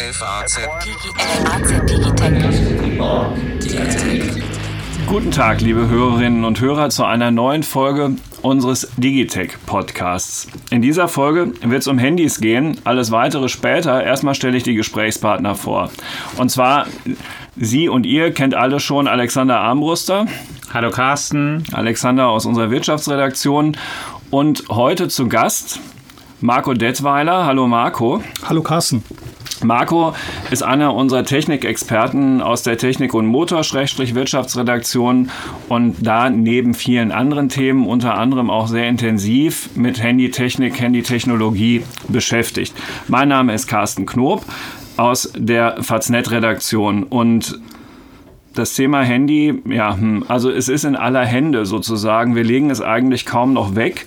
FAZ. Guten Tag, liebe Hörerinnen und Hörer, zu einer neuen Folge unseres Digitech Podcasts. In dieser Folge wird es um Handys gehen, alles weitere später. Erstmal stelle ich die Gesprächspartner vor. Und zwar, Sie und ihr kennt alle schon Alexander Armbruster. Hallo Carsten. Alexander aus unserer Wirtschaftsredaktion. Und heute zu Gast Marco Detweiler. Hallo Marco. Hallo Carsten. Marco ist einer unserer Technikexperten aus der Technik- und Motor-Wirtschaftsredaktion und da neben vielen anderen Themen unter anderem auch sehr intensiv mit Handytechnik, Handytechnologie beschäftigt. Mein Name ist Carsten Knob aus der Faznet-Redaktion und das Thema Handy, ja, hm, also es ist in aller Hände sozusagen. Wir legen es eigentlich kaum noch weg.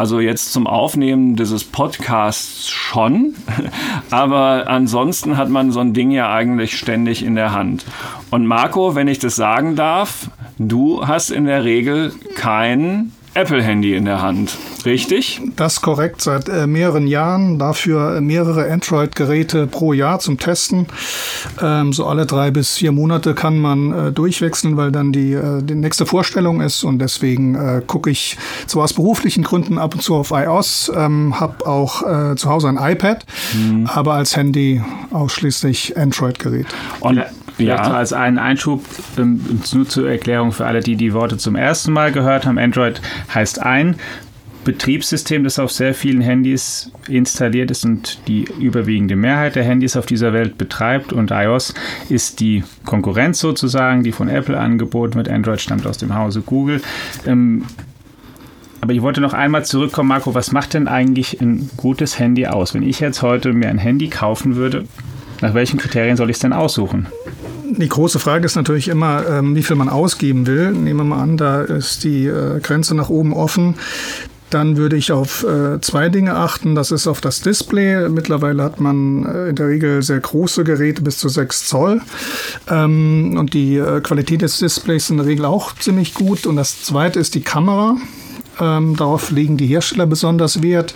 Also jetzt zum Aufnehmen dieses Podcasts schon, aber ansonsten hat man so ein Ding ja eigentlich ständig in der Hand. Und Marco, wenn ich das sagen darf, du hast in der Regel kein Apple-Handy in der Hand. Richtig? Das ist korrekt. Seit äh, mehreren Jahren. Dafür mehrere Android-Geräte pro Jahr zum Testen. Ähm, so alle drei bis vier Monate kann man äh, durchwechseln, weil dann die, äh, die nächste Vorstellung ist. Und deswegen äh, gucke ich zwar aus beruflichen Gründen ab und zu auf iOS, ähm, habe auch äh, zu Hause ein iPad, mhm. aber als Handy ausschließlich Android-Gerät. Und Vielleicht ja. als einen Einschub, ähm, nur zur Erklärung für alle, die die Worte zum ersten Mal gehört haben. Android heißt ein Betriebssystem, das auf sehr vielen Handys installiert ist und die überwiegende Mehrheit der Handys auf dieser Welt betreibt. Und iOS ist die Konkurrenz sozusagen, die von Apple angeboten wird. Android stammt aus dem Hause Google. Ähm, aber ich wollte noch einmal zurückkommen, Marco, was macht denn eigentlich ein gutes Handy aus? Wenn ich jetzt heute mir ein Handy kaufen würde, nach welchen Kriterien soll ich es denn aussuchen? Die große Frage ist natürlich immer, ähm, wie viel man ausgeben will. Nehmen wir mal an, da ist die äh, Grenze nach oben offen. Dann würde ich auf äh, zwei Dinge achten. Das ist auf das Display. Mittlerweile hat man äh, in der Regel sehr große Geräte bis zu 6 Zoll. Ähm, und die äh, Qualität des Displays ist in der Regel auch ziemlich gut. Und das zweite ist die Kamera. Ähm, darauf legen die Hersteller besonders Wert.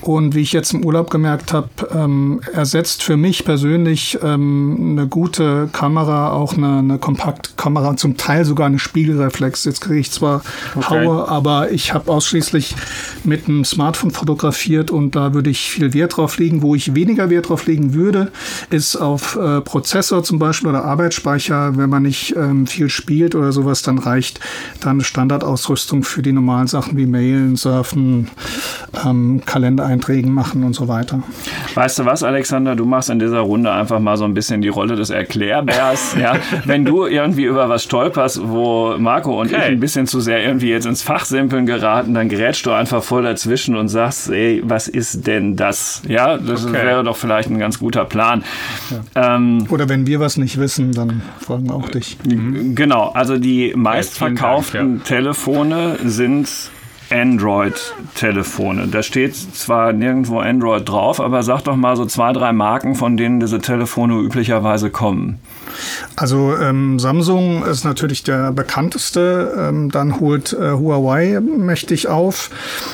Und wie ich jetzt im Urlaub gemerkt habe, ähm, ersetzt für mich persönlich ähm, eine gute Kamera auch eine, eine Kompaktkamera, zum Teil sogar eine Spiegelreflex. Jetzt kriege ich zwar okay. Haue, aber ich habe ausschließlich mit einem Smartphone fotografiert und da würde ich viel Wert drauf legen. Wo ich weniger Wert drauf legen würde, ist auf äh, Prozessor zum Beispiel oder Arbeitsspeicher. Wenn man nicht ähm, viel spielt oder sowas, dann reicht dann Standardausrüstung für die normalen Sachen wie Mailen, Surfen, ähm, Kalendereinträgen machen und so weiter. Weißt du was, Alexander? Du machst in dieser Runde einfach mal so ein bisschen die Rolle des Erklärbärs. ja? Wenn du irgendwie über was stolperst, wo Marco und okay. ich ein bisschen zu sehr irgendwie jetzt ins Fachsimpeln geraten, dann gerätst du einfach voll dazwischen und sagst, ey, was ist denn das? Ja, das okay. wäre doch vielleicht ein ganz guter Plan. Ja. Ähm, Oder wenn wir was nicht wissen, dann fragen wir auch dich. Genau, also die meistverkauften Dank, ja. Telefone sind Android-Telefone. Da steht zwar nirgendwo Android drauf, aber sag doch mal so zwei, drei Marken, von denen diese Telefone üblicherweise kommen. Also ähm, Samsung ist natürlich der bekannteste. Ähm, dann holt äh, Huawei mächtig auf.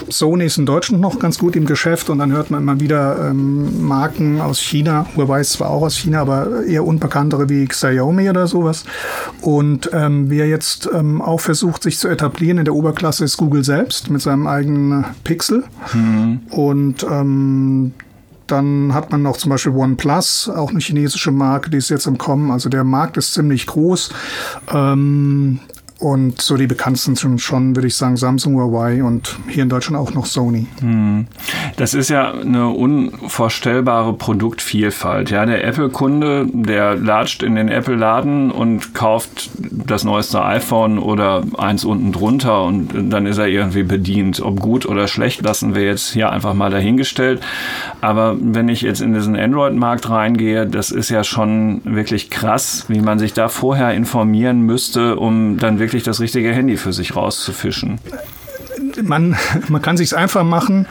Sony ist in Deutschland noch ganz gut im Geschäft und dann hört man immer wieder ähm, Marken aus China. Huawei ist zwar auch aus China, aber eher unbekanntere wie Xiaomi oder sowas. Und ähm, wer jetzt ähm, auch versucht, sich zu etablieren in der Oberklasse, ist Google selbst mit seinem eigenen Pixel. Mhm. Und ähm, dann hat man noch zum Beispiel OnePlus, auch eine chinesische Marke, die ist jetzt im Kommen. Also der Markt ist ziemlich groß. Ähm, und so die bekanntesten sind schon, würde ich sagen, Samsung, Huawei und hier in Deutschland auch noch Sony. Hm. Das ist ja eine unvorstellbare Produktvielfalt. Ja, der Apple-Kunde, der latscht in den Apple-Laden und kauft das neueste iPhone oder eins unten drunter und dann ist er irgendwie bedient. Ob gut oder schlecht, lassen wir jetzt hier einfach mal dahingestellt. Aber wenn ich jetzt in diesen Android-Markt reingehe, das ist ja schon wirklich krass, wie man sich da vorher informieren müsste, um dann wirklich das richtige Handy für sich rauszufischen. man, man kann sich's einfach machen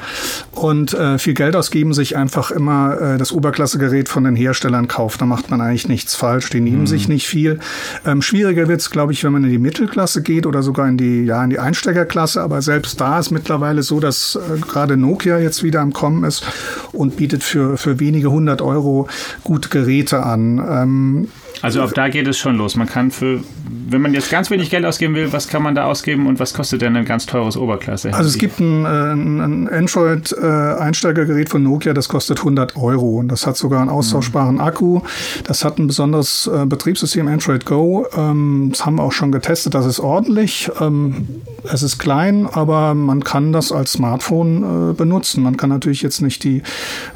und äh, viel Geld ausgeben, sich einfach immer äh, das Oberklassegerät von den Herstellern kauft. Da macht man eigentlich nichts falsch. Die nehmen mhm. sich nicht viel. Ähm, schwieriger wird's, glaube ich, wenn man in die Mittelklasse geht oder sogar in die, ja, in die Einsteigerklasse. Aber selbst da ist mittlerweile so, dass äh, gerade Nokia jetzt wieder am Kommen ist und bietet für, für wenige hundert Euro gute Geräte an. Ähm, also ab da geht es schon los. Man kann für, wenn man jetzt ganz wenig Geld ausgeben will, was kann man da ausgeben und was kostet denn ein ganz teures Oberklasse? Also es gibt ein, äh, ein Android-Einsteigergerät von Nokia, das kostet 100 Euro und das hat sogar einen austauschbaren Akku. Das hat ein besonderes äh, Betriebssystem Android Go. Ähm, das haben wir auch schon getestet. Das ist ordentlich. Ähm, es ist klein, aber man kann das als Smartphone äh, benutzen. Man kann natürlich jetzt nicht die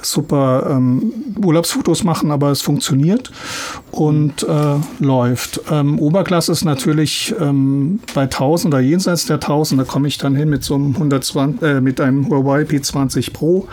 super ähm, Urlaubsfotos machen, aber es funktioniert und äh, läuft. Ähm, Oberklasse ist natürlich ähm, bei 1000 oder jenseits der 1000. Da komme ich dann hin mit so einem 120, äh, mit einem Huawei P20 Pro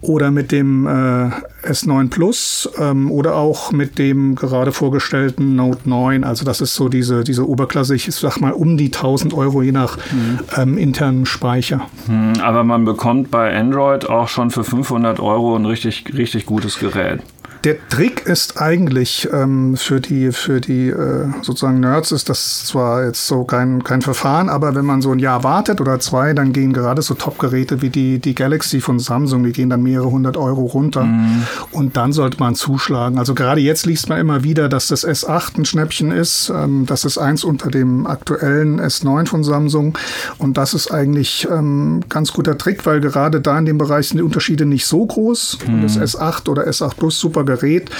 oder mit dem äh, S9 Plus ähm, oder auch mit dem gerade vorgestellten Note 9. Also das ist so diese, diese Oberklasse, ich sag mal um die 1000 Euro je nach mhm. ähm, internen Speicher. Mhm, aber man bekommt bei Android auch schon für 500 Euro ein richtig, richtig gutes Gerät. Der Trick ist eigentlich ähm, für die, für die äh, sozusagen Nerds ist das zwar jetzt so kein, kein Verfahren, aber wenn man so ein Jahr wartet oder zwei, dann gehen gerade so Top-Geräte wie die, die Galaxy von Samsung, die gehen dann mehrere hundert Euro runter. Mhm. Und dann sollte man zuschlagen. Also gerade jetzt liest man immer wieder, dass das S8 ein Schnäppchen ist. Ähm, das ist eins unter dem aktuellen S9 von Samsung. Und das ist eigentlich ähm, ganz guter Trick, weil gerade da in dem Bereich sind die Unterschiede nicht so groß. Mhm. Das S8 oder S8 Plus super Gerät.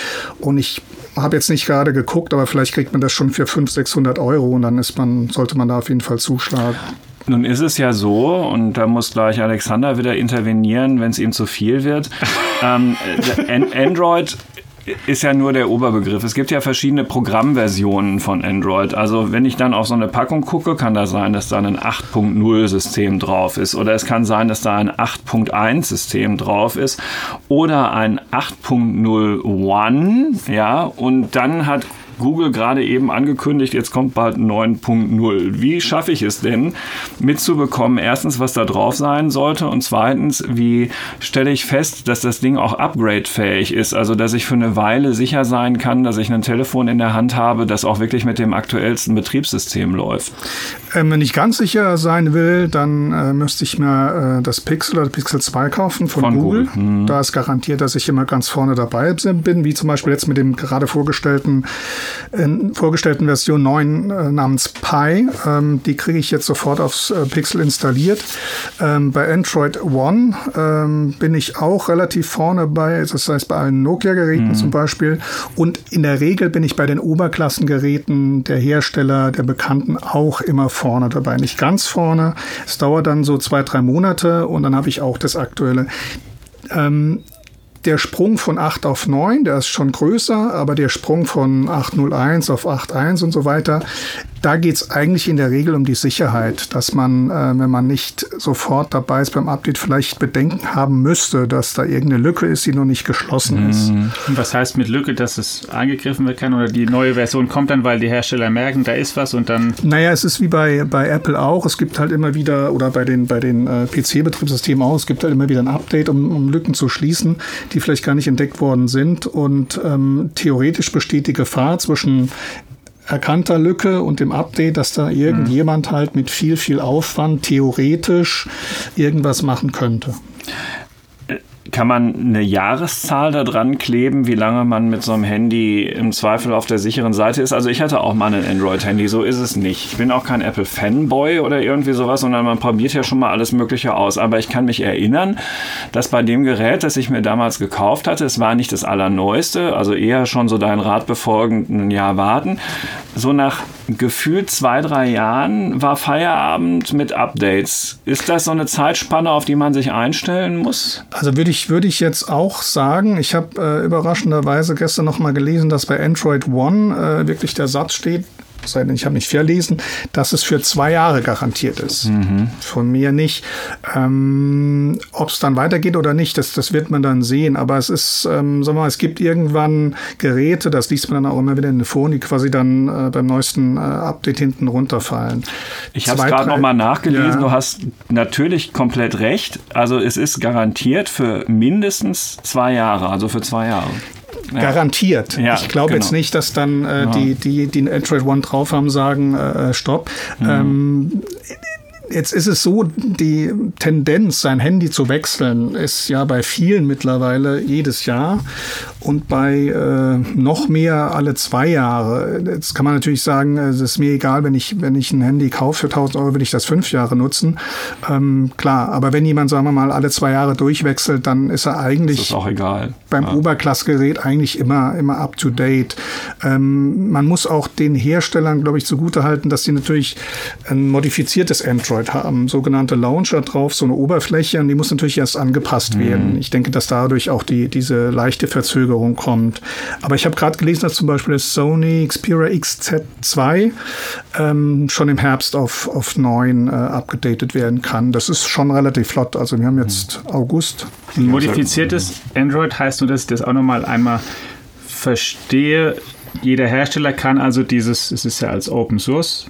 Und ich habe jetzt nicht gerade geguckt, aber vielleicht kriegt man das schon für 500, 600 Euro und dann ist man, sollte man da auf jeden Fall zuschlagen. Nun ist es ja so, und da muss gleich Alexander wieder intervenieren, wenn es ihm zu viel wird. ähm, Android ist ja nur der Oberbegriff. Es gibt ja verschiedene Programmversionen von Android. Also wenn ich dann auf so eine Packung gucke, kann da sein, dass da ein 8.0 System drauf ist. Oder es kann sein, dass da ein 8.1 System drauf ist. Oder ein 8.01. Ja, und dann hat Google gerade eben angekündigt, jetzt kommt bald 9.0. Wie schaffe ich es denn, mitzubekommen, erstens, was da drauf sein sollte und zweitens, wie stelle ich fest, dass das Ding auch upgrade-fähig ist, also dass ich für eine Weile sicher sein kann, dass ich ein Telefon in der Hand habe, das auch wirklich mit dem aktuellsten Betriebssystem läuft? Ähm, wenn ich ganz sicher sein will, dann äh, müsste ich mir äh, das Pixel oder Pixel 2 kaufen von, von Google. Google. Mhm. Da ist garantiert, dass ich immer ganz vorne dabei bin, wie zum Beispiel jetzt mit dem gerade vorgestellten in vorgestellten Version 9 äh, namens Pi. Ähm, die kriege ich jetzt sofort aufs äh, Pixel installiert. Ähm, bei Android One ähm, bin ich auch relativ vorne bei, das heißt bei allen Nokia-Geräten mhm. zum Beispiel. Und in der Regel bin ich bei den Oberklassengeräten der Hersteller, der Bekannten auch immer vorne dabei. Nicht ganz vorne. Es dauert dann so zwei, drei Monate und dann habe ich auch das aktuelle. Ähm, der Sprung von 8 auf 9, der ist schon größer, aber der Sprung von 801 auf 81 und so weiter, da geht es eigentlich in der Regel um die Sicherheit, dass man, äh, wenn man nicht sofort dabei ist beim Update, vielleicht Bedenken haben müsste, dass da irgendeine Lücke ist, die noch nicht geschlossen ist. Mhm. Und was heißt mit Lücke, dass es angegriffen werden kann oder die neue Version kommt dann, weil die Hersteller merken, da ist was und dann. Naja, es ist wie bei, bei Apple auch. Es gibt halt immer wieder, oder bei den, bei den äh, PC-Betriebssystemen auch, es gibt halt immer wieder ein Update, um, um Lücken zu schließen, die vielleicht gar nicht entdeckt worden sind. Und ähm, theoretisch besteht die Gefahr zwischen erkannter Lücke und dem Update, dass da irgendjemand halt mit viel, viel Aufwand theoretisch irgendwas machen könnte. Kann man eine Jahreszahl da dran kleben, wie lange man mit so einem Handy im Zweifel auf der sicheren Seite ist? Also ich hatte auch mal ein Android-Handy, so ist es nicht. Ich bin auch kein Apple-Fanboy oder irgendwie sowas, sondern man probiert ja schon mal alles Mögliche aus. Aber ich kann mich erinnern, dass bei dem Gerät, das ich mir damals gekauft hatte, es war nicht das allerneueste, also eher schon so dein Rat befolgend ein Jahr warten. So nach gefühlt zwei, drei Jahren war Feierabend mit Updates. Ist das so eine Zeitspanne, auf die man sich einstellen muss? Also würde ich, würde ich jetzt auch sagen, ich habe äh, überraschenderweise gestern noch mal gelesen, dass bei Android One äh, wirklich der Satz steht, ich habe nicht verlesen, dass es für zwei Jahre garantiert ist. Mhm. Von mir nicht. Ähm, Ob es dann weitergeht oder nicht, das, das wird man dann sehen. Aber es ist, ähm, sagen wir mal, es gibt irgendwann Geräte, das liest man dann auch immer wieder in den Foren, die quasi dann äh, beim neuesten äh, Update hinten runterfallen. Ich habe es gerade nochmal nachgelesen. Ja. Du hast natürlich komplett recht. Also es ist garantiert für mindestens zwei Jahre, also für zwei Jahre. Ja. Garantiert. Ja, ich glaube genau. jetzt nicht, dass dann äh, die, die, die Android One drauf haben, sagen, äh, äh Stopp. Mhm. Ähm, Jetzt ist es so, die Tendenz, sein Handy zu wechseln, ist ja bei vielen mittlerweile jedes Jahr und bei äh, noch mehr alle zwei Jahre. Jetzt kann man natürlich sagen, es ist mir egal, wenn ich, wenn ich ein Handy kaufe für 1000 Euro, will ich das fünf Jahre nutzen. Ähm, klar, aber wenn jemand, sagen wir mal, alle zwei Jahre durchwechselt, dann ist er eigentlich das ist auch egal. beim ja. Oberklassgerät eigentlich immer, immer up to date. Ähm, man muss auch den Herstellern, glaube ich, zugutehalten, dass sie natürlich ein modifiziertes Android haben, sogenannte Launcher drauf, so eine Oberfläche, und die muss natürlich erst angepasst mhm. werden. Ich denke, dass dadurch auch die, diese leichte Verzögerung Verzögerung kommt. Aber ich habe gerade gelesen, dass zum Beispiel das Sony Xperia XZ2 ähm, schon im Herbst auf, auf 9 äh, abgedatet werden kann. Das ist schon relativ flott. Also wir haben jetzt August. Ein modifiziertes Android heißt nur, dass ich das auch nochmal einmal verstehe. Jeder Hersteller kann also dieses, es ist ja als Open Source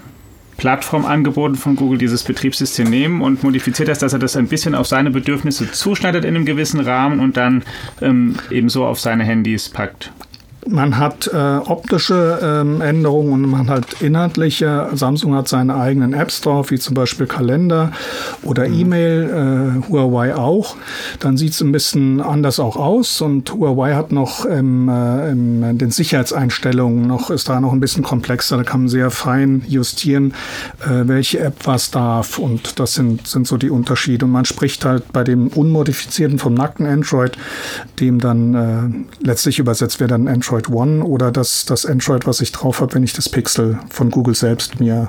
Plattform angeboten von Google dieses Betriebssystem nehmen und modifiziert das, dass er das ein bisschen auf seine Bedürfnisse zuschneidet in einem gewissen Rahmen und dann ähm, ebenso auf seine Handys packt. Man hat äh, optische ähm, Änderungen und man hat inhaltliche. Samsung hat seine eigenen App Store, wie zum Beispiel Kalender oder mhm. E-Mail, äh, Huawei auch. Dann sieht es ein bisschen anders auch aus und Huawei hat noch im, äh, in den Sicherheitseinstellungen noch, ist da noch ein bisschen komplexer. Da kann man sehr fein justieren, äh, welche App was darf und das sind, sind so die Unterschiede. Und man spricht halt bei dem unmodifizierten vom nackten Android, dem dann äh, letztlich übersetzt wird dann Android Android One oder das, das Android, was ich drauf habe, wenn ich das Pixel von Google selbst mir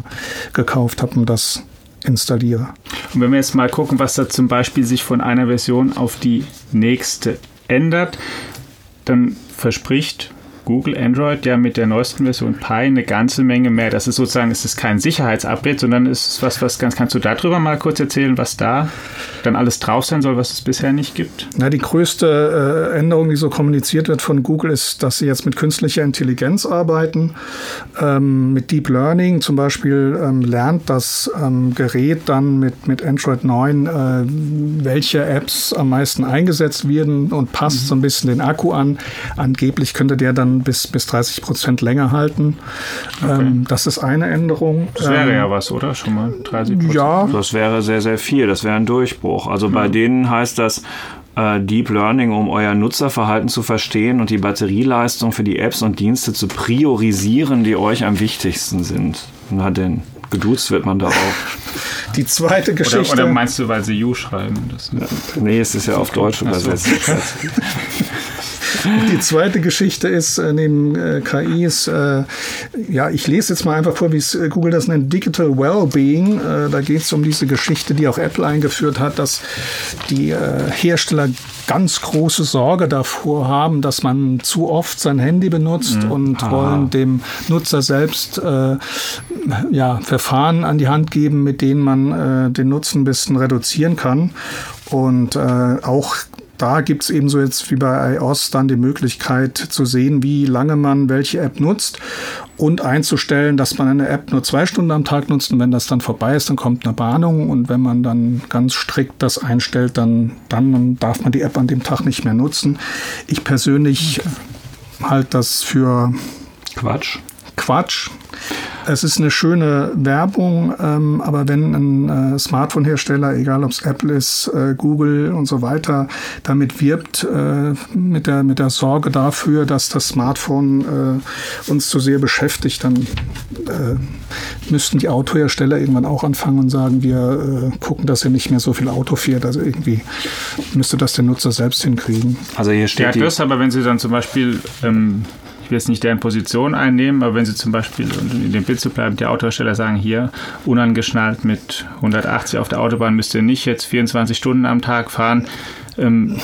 gekauft habe und das installiere. Und wenn wir jetzt mal gucken, was da zum Beispiel sich von einer Version auf die nächste ändert, dann verspricht Google Android ja mit der neuesten Version Pi eine ganze Menge mehr. Das ist sozusagen, es ist kein Sicherheitsupdate, sondern es ist was, was ganz, kannst du darüber mal kurz erzählen, was da dann alles drauf sein soll, was es bisher nicht gibt? Na, die größte äh, Änderung, die so kommuniziert wird von Google, ist, dass sie jetzt mit künstlicher Intelligenz arbeiten. Ähm, mit Deep Learning zum Beispiel ähm, lernt das ähm, Gerät dann mit, mit Android 9, äh, welche Apps am meisten eingesetzt werden und passt mhm. so ein bisschen den Akku an. Angeblich könnte der dann bis, bis 30 Prozent länger halten. Okay. Ähm, das ist eine Änderung. Das wäre ähm, ja was, oder? Schon mal 30 Prozent? Ja. Das wäre sehr, sehr viel. Das wäre ein Durchbruch. Also bei denen heißt das, äh, Deep Learning, um euer Nutzerverhalten zu verstehen und die Batterieleistung für die Apps und Dienste zu priorisieren, die euch am wichtigsten sind. Na denn, geduzt wird man da auch. Die zweite Geschichte. Oder, oder meinst du, weil sie You schreiben? Das ja. Nee, es ist ja auf Deutsch übersetzt. So. Die zweite Geschichte ist äh, neben äh, KIs, äh, ja, ich lese jetzt mal einfach vor, wie es äh, Google das nennt, Digital Wellbeing. Äh, da geht es um diese Geschichte, die auch Apple eingeführt hat, dass die äh, Hersteller ganz große Sorge davor haben, dass man zu oft sein Handy benutzt mhm. und Aha. wollen dem Nutzer selbst ja, Verfahren an die Hand geben, mit denen man den Nutzen ein bisschen reduzieren kann. Und auch da gibt es ebenso jetzt wie bei iOS dann die Möglichkeit zu sehen, wie lange man welche App nutzt und einzustellen, dass man eine App nur zwei Stunden am Tag nutzt und wenn das dann vorbei ist, dann kommt eine Warnung und wenn man dann ganz strikt das einstellt, dann, dann darf man die App an dem Tag nicht mehr nutzen. Ich persönlich okay. halte das für Quatsch. Quatsch. Es ist eine schöne Werbung, ähm, aber wenn ein äh, Smartphone-Hersteller, egal ob es Apple ist, äh, Google und so weiter, damit wirbt, äh, mit, der, mit der Sorge dafür, dass das Smartphone äh, uns zu sehr beschäftigt, dann äh, müssten die Autohersteller irgendwann auch anfangen und sagen, wir äh, gucken, dass er nicht mehr so viel Auto fährt. Also irgendwie müsste das der Nutzer selbst hinkriegen. Also hier steht. Ja, das, aber wenn Sie dann zum Beispiel ähm ich will jetzt nicht deren Position einnehmen, aber wenn Sie zum Beispiel, in dem Bild zu bleiben, die Autohersteller sagen, hier unangeschnallt mit 180 auf der Autobahn müsst ihr nicht jetzt 24 Stunden am Tag fahren, ähm,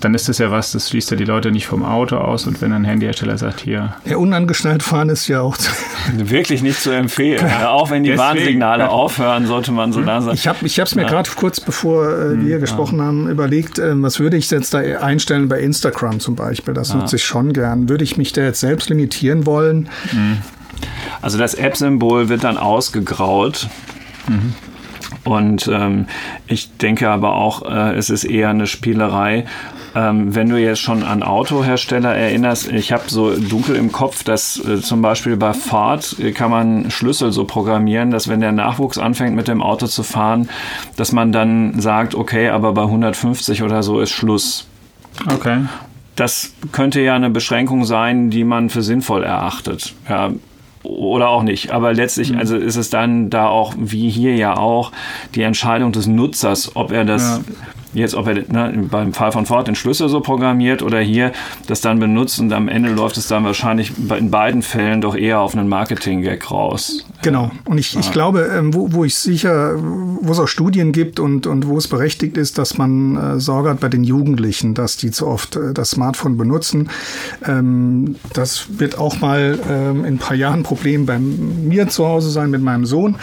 dann ist das ja was, das schließt ja die Leute nicht vom Auto aus und wenn ein Handyhersteller sagt, hier. Ja, unangeschnallt fahren ist ja auch wirklich nicht zu empfehlen. Ja, auch wenn die Deswegen, Warnsignale aufhören, sollte man so da sein. Ich habe es mir gerade kurz bevor äh, hm, wir gesprochen haben überlegt, äh, was würde ich jetzt da einstellen bei Instagram zum Beispiel. Das nutze ich schon gern. Würde ich mich da jetzt selbst limitieren wollen? Mhm. Also das App-Symbol wird dann ausgegraut. Mhm. Und ähm, ich denke aber auch, äh, es ist eher eine Spielerei. Ähm, wenn du jetzt schon an Autohersteller erinnerst, ich habe so dunkel im Kopf, dass äh, zum Beispiel bei Fahrt äh, kann man Schlüssel so programmieren, dass wenn der Nachwuchs anfängt mit dem Auto zu fahren, dass man dann sagt, okay, aber bei 150 oder so ist Schluss. Okay. Das könnte ja eine Beschränkung sein, die man für sinnvoll erachtet. Ja, oder auch nicht. Aber letztlich, mhm. also ist es dann da auch, wie hier ja auch, die Entscheidung des Nutzers, ob er das ja jetzt, ob er ne, beim Fall von Ford den Schlüssel so programmiert oder hier das dann benutzt und am Ende läuft es dann wahrscheinlich in beiden Fällen doch eher auf einen Marketing-Gag raus. Genau. Und ich, ja. ich glaube, ähm, wo, wo ich sicher, wo es auch Studien gibt und, und wo es berechtigt ist, dass man äh, Sorge hat bei den Jugendlichen, dass die zu oft äh, das Smartphone benutzen. Ähm, das wird auch mal ähm, in ein paar Jahren ein Problem bei mir zu Hause sein mit meinem Sohn.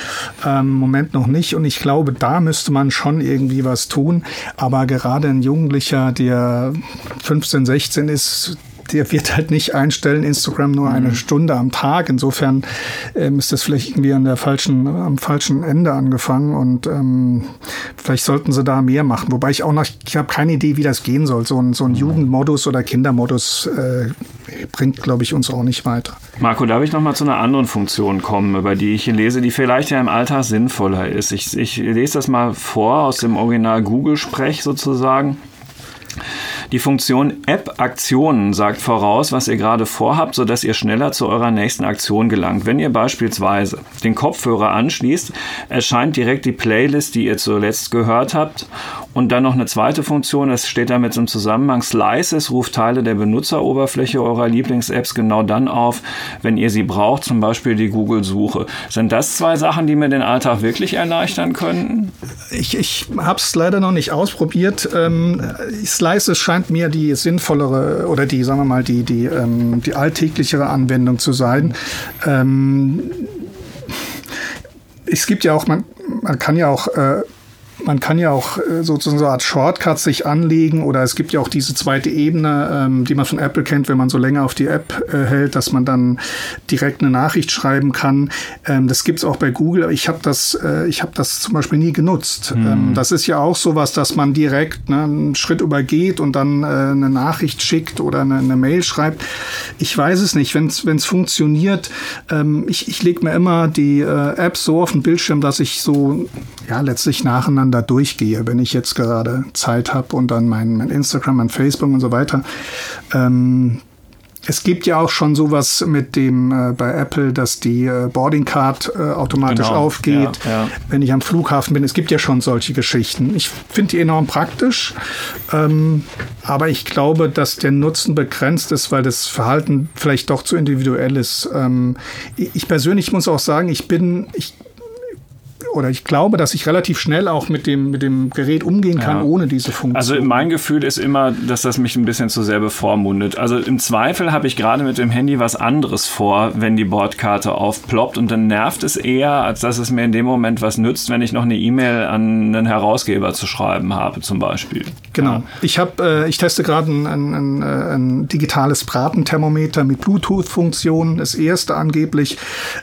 Ähm, Moment noch nicht. Und ich glaube, da müsste man schon irgendwie was tun. Aber gerade ein Jugendlicher, der 15, 16 ist, der wird halt nicht einstellen, Instagram nur eine mhm. Stunde am Tag. Insofern ähm, ist das vielleicht irgendwie an der falschen, am falschen Ende angefangen und ähm, vielleicht sollten sie da mehr machen. Wobei ich auch noch, ich habe keine Idee, wie das gehen soll. So ein, so ein mhm. Jugendmodus oder Kindermodus äh, bringt, glaube ich, uns auch nicht weiter. Marco, darf ich noch mal zu einer anderen Funktion kommen, über die ich hier lese, die vielleicht ja im Alltag sinnvoller ist. Ich, ich lese das mal vor aus dem Original Google-Sprech sozusagen. Die Funktion App-Aktionen sagt voraus, was ihr gerade vorhabt, sodass ihr schneller zu eurer nächsten Aktion gelangt. Wenn ihr beispielsweise den Kopfhörer anschließt, erscheint direkt die Playlist, die ihr zuletzt gehört habt. Und dann noch eine zweite Funktion, das steht damit im Zusammenhang. Slices ruft Teile der Benutzeroberfläche eurer Lieblings-Apps genau dann auf, wenn ihr sie braucht, zum Beispiel die Google-Suche. Sind das zwei Sachen, die mir den Alltag wirklich erleichtern könnten? Ich, ich habe es leider noch nicht ausprobiert. Ähm, Slices scheint mir die sinnvollere oder die, sagen wir mal, die, die, ähm, die alltäglichere Anwendung zu sein. Ähm, es gibt ja auch, man, man kann ja auch äh, man kann ja auch äh, sozusagen so eine Art Shortcuts sich anlegen oder es gibt ja auch diese zweite Ebene, ähm, die man von Apple kennt, wenn man so länger auf die App äh, hält, dass man dann direkt eine Nachricht schreiben kann. Ähm, das gibt es auch bei Google, aber ich habe das, äh, ich habe das zum Beispiel nie genutzt. Mhm. Ähm, das ist ja auch sowas, dass man direkt ne, einen Schritt übergeht und dann äh, eine Nachricht schickt oder eine, eine, Mail schreibt. Ich weiß es nicht, wenn es funktioniert. Ähm, ich ich lege mir immer die äh, App so auf den Bildschirm, dass ich so ja letztlich nacheinander da durchgehe, wenn ich jetzt gerade Zeit habe und dann mein, mein, Instagram, mein Facebook und so weiter. Ähm, es gibt ja auch schon sowas mit dem äh, bei Apple, dass die äh, Boarding Card äh, automatisch genau. aufgeht, ja, ja. wenn ich am Flughafen bin. Es gibt ja schon solche Geschichten. Ich finde die enorm praktisch, ähm, aber ich glaube, dass der Nutzen begrenzt ist, weil das Verhalten vielleicht doch zu individuell ist. Ähm, ich persönlich muss auch sagen, ich bin, ich oder ich glaube, dass ich relativ schnell auch mit dem, mit dem Gerät umgehen kann, ja. ohne diese Funktion. Also mein Gefühl ist immer, dass das mich ein bisschen zu sehr bevormundet. Also im Zweifel habe ich gerade mit dem Handy was anderes vor, wenn die Bordkarte aufploppt und dann nervt es eher, als dass es mir in dem Moment was nützt, wenn ich noch eine E-Mail an einen Herausgeber zu schreiben habe, zum Beispiel. Genau. Ja. Ich habe, äh, ich teste gerade ein, ein, ein, ein, digitales Bratenthermometer mit Bluetooth-Funktion, das erste angeblich.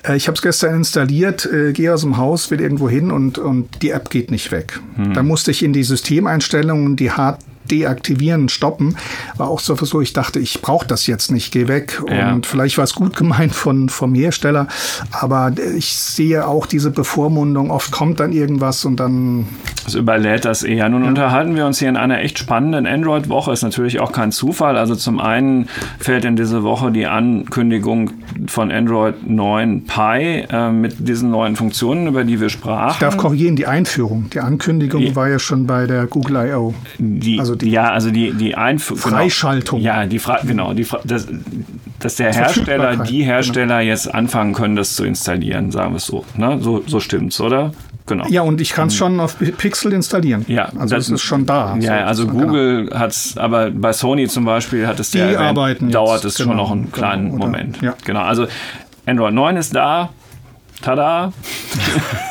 Äh, ich habe es gestern installiert, äh, gehe aus dem Haus, will irgendwo hin und, und die App geht nicht weg. Hm. Da musste ich in die Systemeinstellungen die Hard deaktivieren, stoppen. War auch so so, ich dachte, ich brauche das jetzt nicht, geh weg. Ja. Und vielleicht war es gut gemeint von, vom Hersteller, aber ich sehe auch diese Bevormundung. Oft kommt dann irgendwas und dann. Es überlädt das eher. Nun ja. unterhalten wir uns hier in einer echt spannenden Android-Woche. Ist natürlich auch kein Zufall. Also zum einen fällt in diese Woche die Ankündigung von Android 9 Pie äh, mit diesen neuen Funktionen, über die wir sprachen. Ich darf korrigieren, die Einführung. Die Ankündigung die, war ja schon bei der Google I.O. Also die ja, also die, die Einführung. Genau. Freischaltung. Genau, ja, die Fra genau, die Fra das, dass der Hersteller, die genau. Hersteller genau. jetzt anfangen können, das zu installieren, sagen wir es so. Ne? So, so stimmt's, oder? Genau. Ja, und ich kann es schon auf Pixel installieren. Ja, also es ist schon da. Ja, also genau. Google hat es, aber bei Sony zum Beispiel hat es Die ja erwähnt, arbeiten dauert es schon genau, noch einen kleinen genau, oder- Moment. ja. Genau, also Android 9 ist da. Tada!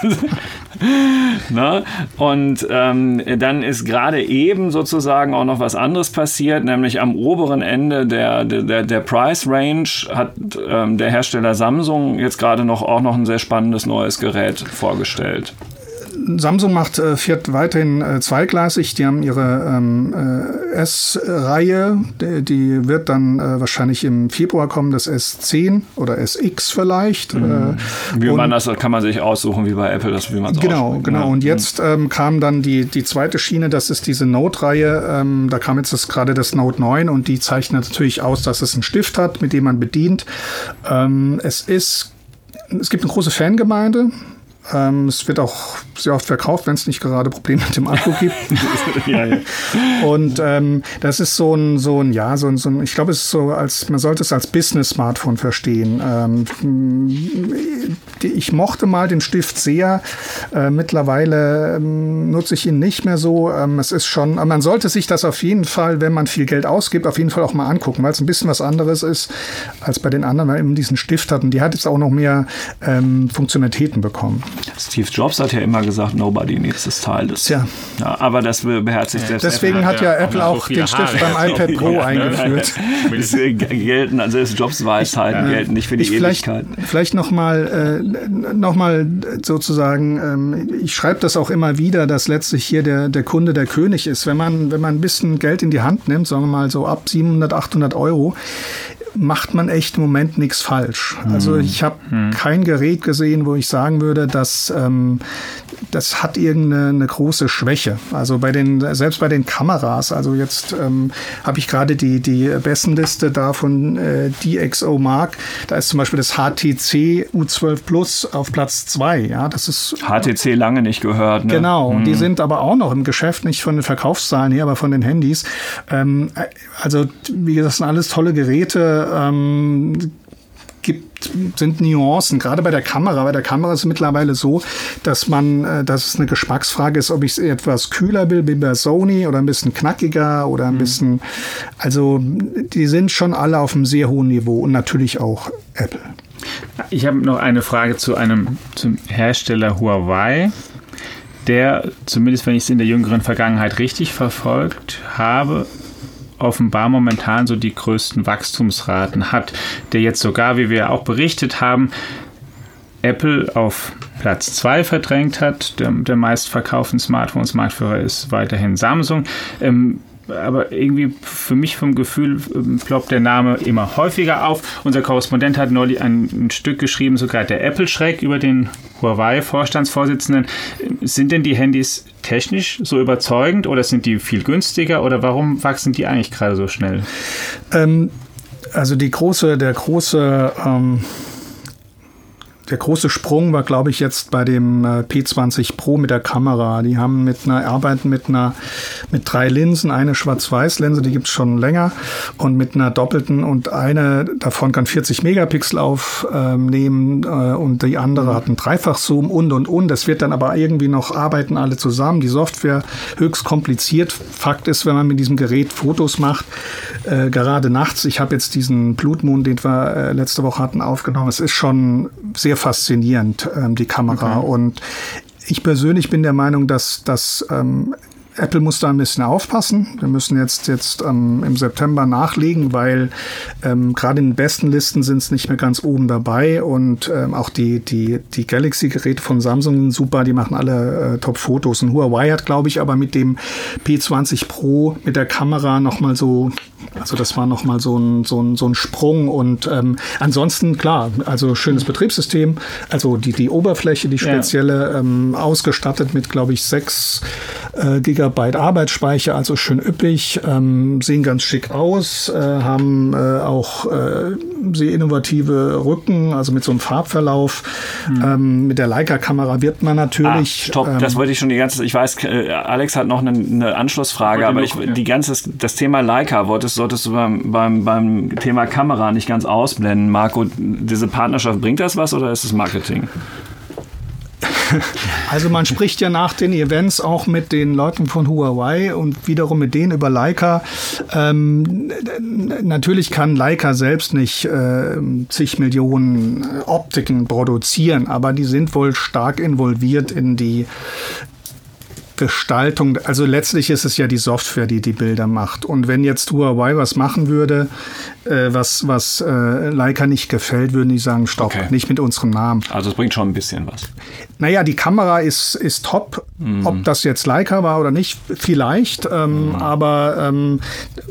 ne? Und ähm, dann ist gerade eben sozusagen auch noch was anderes passiert, nämlich am oberen Ende der, der, der Price Range hat ähm, der Hersteller Samsung jetzt gerade noch auch noch ein sehr spannendes neues Gerät vorgestellt. Samsung macht, äh, fährt weiterhin äh, zweigleisig. Die haben ihre ähm, äh, S-Reihe, die, die wird dann äh, wahrscheinlich im Februar kommen, das S10 oder SX vielleicht. Äh, Wie man das kann man sich aussuchen, wie bei Apple, das wie man Genau, ausspricht, genau. ne? Und jetzt ähm, kam dann die, die zweite Schiene, das ist diese Note-Reihe. Ähm, da kam jetzt das, gerade das Note 9 und die zeichnet natürlich aus, dass es einen Stift hat, mit dem man bedient. Ähm, es ist, es gibt eine große Fangemeinde. Ähm, es wird auch sehr oft verkauft, wenn es nicht gerade Probleme mit dem Akku gibt. ja, ja. Und ähm, das ist so ein, so ein, ja, so ein, so ein ich glaube, es ist so, als man sollte es als Business-Smartphone verstehen. Ähm, ich mochte mal den Stift sehr. Äh, mittlerweile ähm, nutze ich ihn nicht mehr so. Ähm, es ist schon, man sollte sich das auf jeden Fall, wenn man viel Geld ausgibt, auf jeden Fall auch mal angucken, weil es ein bisschen was anderes ist als bei den anderen, weil eben diesen Stift hat. Und die hat jetzt auch noch mehr ähm, Funktionalitäten bekommen. Steve Jobs hat ja immer gesagt, nobody needs this style. Das, Tja. Ja, aber das beherzigt selbst Deswegen Apple. hat ja, ja Apple auch den Stift Haare. beim iPad Pro Ja, ne? eingeführt. Gelten, also selbst Jobs Weisheiten gelten nicht für die ich vielleicht, Ewigkeit. vielleicht nochmal äh, noch mal sozusagen, ähm, ich schreibe das auch immer wieder, dass letztlich hier der, der Kunde der König ist. Wenn man, wenn man ein bisschen Geld in die Hand nimmt, sagen wir mal so ab 700, 800 Euro, macht man echt im Moment nichts falsch. Also ich habe kein Gerät gesehen, wo ich sagen würde, dass ähm, das hat irgendeine eine große Schwäche. Also bei den selbst bei den Kameras. Also jetzt ähm, habe ich gerade die die Bestenliste da von äh, DxO Mark. Da ist zum Beispiel das HTC U12 Plus auf Platz zwei. Ja, das ist HTC lange nicht gehört. Ne? Genau, und die sind aber auch noch im Geschäft, nicht von den Verkaufszahlen her, aber von den Handys. Ähm, also, wie gesagt, das sind alles tolle Geräte. Ähm, gibt, sind Nuancen, gerade bei der Kamera. Bei der Kamera ist es mittlerweile so, dass man, äh, dass es eine Geschmacksfrage ist, ob ich es etwas kühler will, wie bei Sony oder ein bisschen knackiger oder ein bisschen, also die sind schon alle auf einem sehr hohen Niveau und natürlich auch Apple. Ich habe noch eine Frage zu einem zum Hersteller Huawei, der, zumindest wenn ich es in der jüngeren Vergangenheit richtig verfolgt habe, offenbar momentan so die größten Wachstumsraten hat, der jetzt sogar, wie wir auch berichtet haben, Apple auf Platz 2 verdrängt hat. Der, der meistverkauften Smartphones Marktführer ist weiterhin Samsung. Ähm, aber irgendwie für mich vom Gefühl ähm, ploppt der Name immer häufiger auf. Unser Korrespondent hat neulich ein, Stück geschrieben, sogar der Apple-Schreck über den Huawei-Vorstandsvorsitzenden. Sind denn die Handys technisch so überzeugend oder sind die viel günstiger oder warum wachsen die eigentlich gerade so schnell? Ähm, also die große, der große, ähm, der große Sprung war, glaube ich, jetzt bei dem äh, P20 Pro mit der Kamera. Die haben mit einer, arbeiten mit einer, mit drei Linsen, eine Schwarz-Weiß-Linse, die gibt's schon länger, und mit einer doppelten und eine davon kann 40 Megapixel aufnehmen äh, und die andere hat einen Dreifach-Zoom und und und. Das wird dann aber irgendwie noch arbeiten alle zusammen. Die Software höchst kompliziert. Fakt ist, wenn man mit diesem Gerät Fotos macht, äh, gerade nachts, ich habe jetzt diesen Blutmond, den wir äh, letzte Woche hatten, aufgenommen. Es ist schon sehr faszinierend, ähm, die Kamera. Und ich persönlich bin der Meinung, dass, dass ähm, Apple muss da ein bisschen aufpassen. Wir müssen jetzt, jetzt ähm, im September nachlegen, weil ähm, gerade in den besten Listen sind es nicht mehr ganz oben dabei. Und ähm, auch die, die, die Galaxy-Geräte von Samsung sind super, die machen alle äh, Top-Fotos. Und Huawei hat, glaube ich, aber mit dem P20 Pro mit der Kamera nochmal so, also das war nochmal so ein, so, ein, so ein Sprung. Und ähm, ansonsten, klar, also schönes Betriebssystem, also die, die Oberfläche, die spezielle, ähm, ausgestattet mit, glaube ich, 6 äh, Gigabyte Arbeitsspeicher, also schön üppig, ähm, sehen ganz schick aus, äh, haben äh, auch äh, sehr innovative Rücken, also mit so einem Farbverlauf. Ähm, mit der Leica-Kamera wird man Ah, natürlich. stopp, ähm, das wollte ich schon die ganze Ich weiß, äh, Alex hat noch eine, eine Anschlussfrage, aber ich, die ganze, das Thema Leica wolltest, solltest du beim, beim, beim Thema Kamera nicht ganz ausblenden. Marco, diese Partnerschaft, bringt das was oder ist es Marketing? Also man spricht ja nach den Events auch mit den Leuten von Huawei und wiederum mit denen über Leica. Ähm, natürlich kann Leica selbst nicht äh, zig Millionen Optiken produzieren, aber die sind wohl stark involviert in die Gestaltung, also letztlich ist es ja die Software, die die Bilder macht. Und wenn jetzt Huawei was machen würde, äh, was, was äh, Leica nicht gefällt, würden die sagen, stopp, okay. nicht mit unserem Namen. Also es bringt schon ein bisschen was. Naja, die Kamera ist, ist top. Mhm. Ob das jetzt Leica war oder nicht, vielleicht. Ähm, mhm. Aber ähm,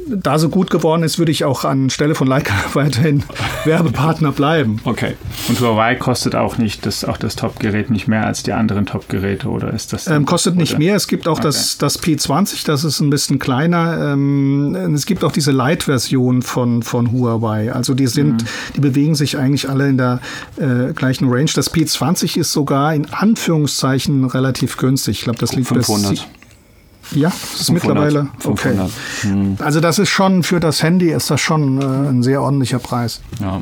da so gut geworden ist, würde ich auch anstelle von Leica weiterhin Werbepartner bleiben. Okay. Und Huawei kostet auch nicht das, auch das Top-Gerät nicht mehr als die anderen Top-Geräte, oder ist das? Ähm, kostet nicht mehr. Es gibt auch okay. das, das P20, das ist ein bisschen kleiner. Ähm, es gibt auch diese Lite-Version von, von Huawei. Also die sind, mhm. die bewegen sich eigentlich alle in der äh, gleichen Range. Das P20 ist sogar in Anführungszeichen relativ günstig. Ich glaube, das liegt 500. bei ja, das ist 500, mittlerweile okay. Hm. Also das ist schon für das Handy ist das schon äh, ein sehr ordentlicher Preis. Ja.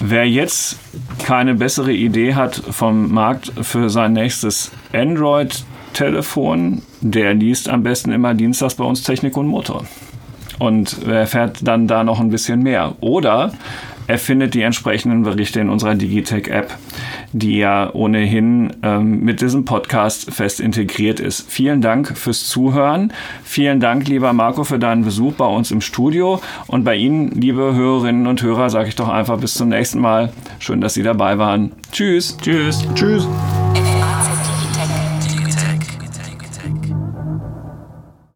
Wer jetzt keine bessere Idee hat vom Markt für sein nächstes Android-Telefon, der liest am besten immer dienstags bei uns Technik und Motor und erfährt dann da noch ein bisschen mehr. Oder er findet die entsprechenden Berichte in unserer Digitech-App, die ja ohnehin ähm, mit diesem Podcast fest integriert ist. Vielen Dank fürs Zuhören. Vielen Dank, lieber Marco, für deinen Besuch bei uns im Studio. Und bei Ihnen, liebe Hörerinnen und Hörer, sage ich doch einfach bis zum nächsten Mal. Schön, dass Sie dabei waren. Tschüss. Tschüss. Tschüss.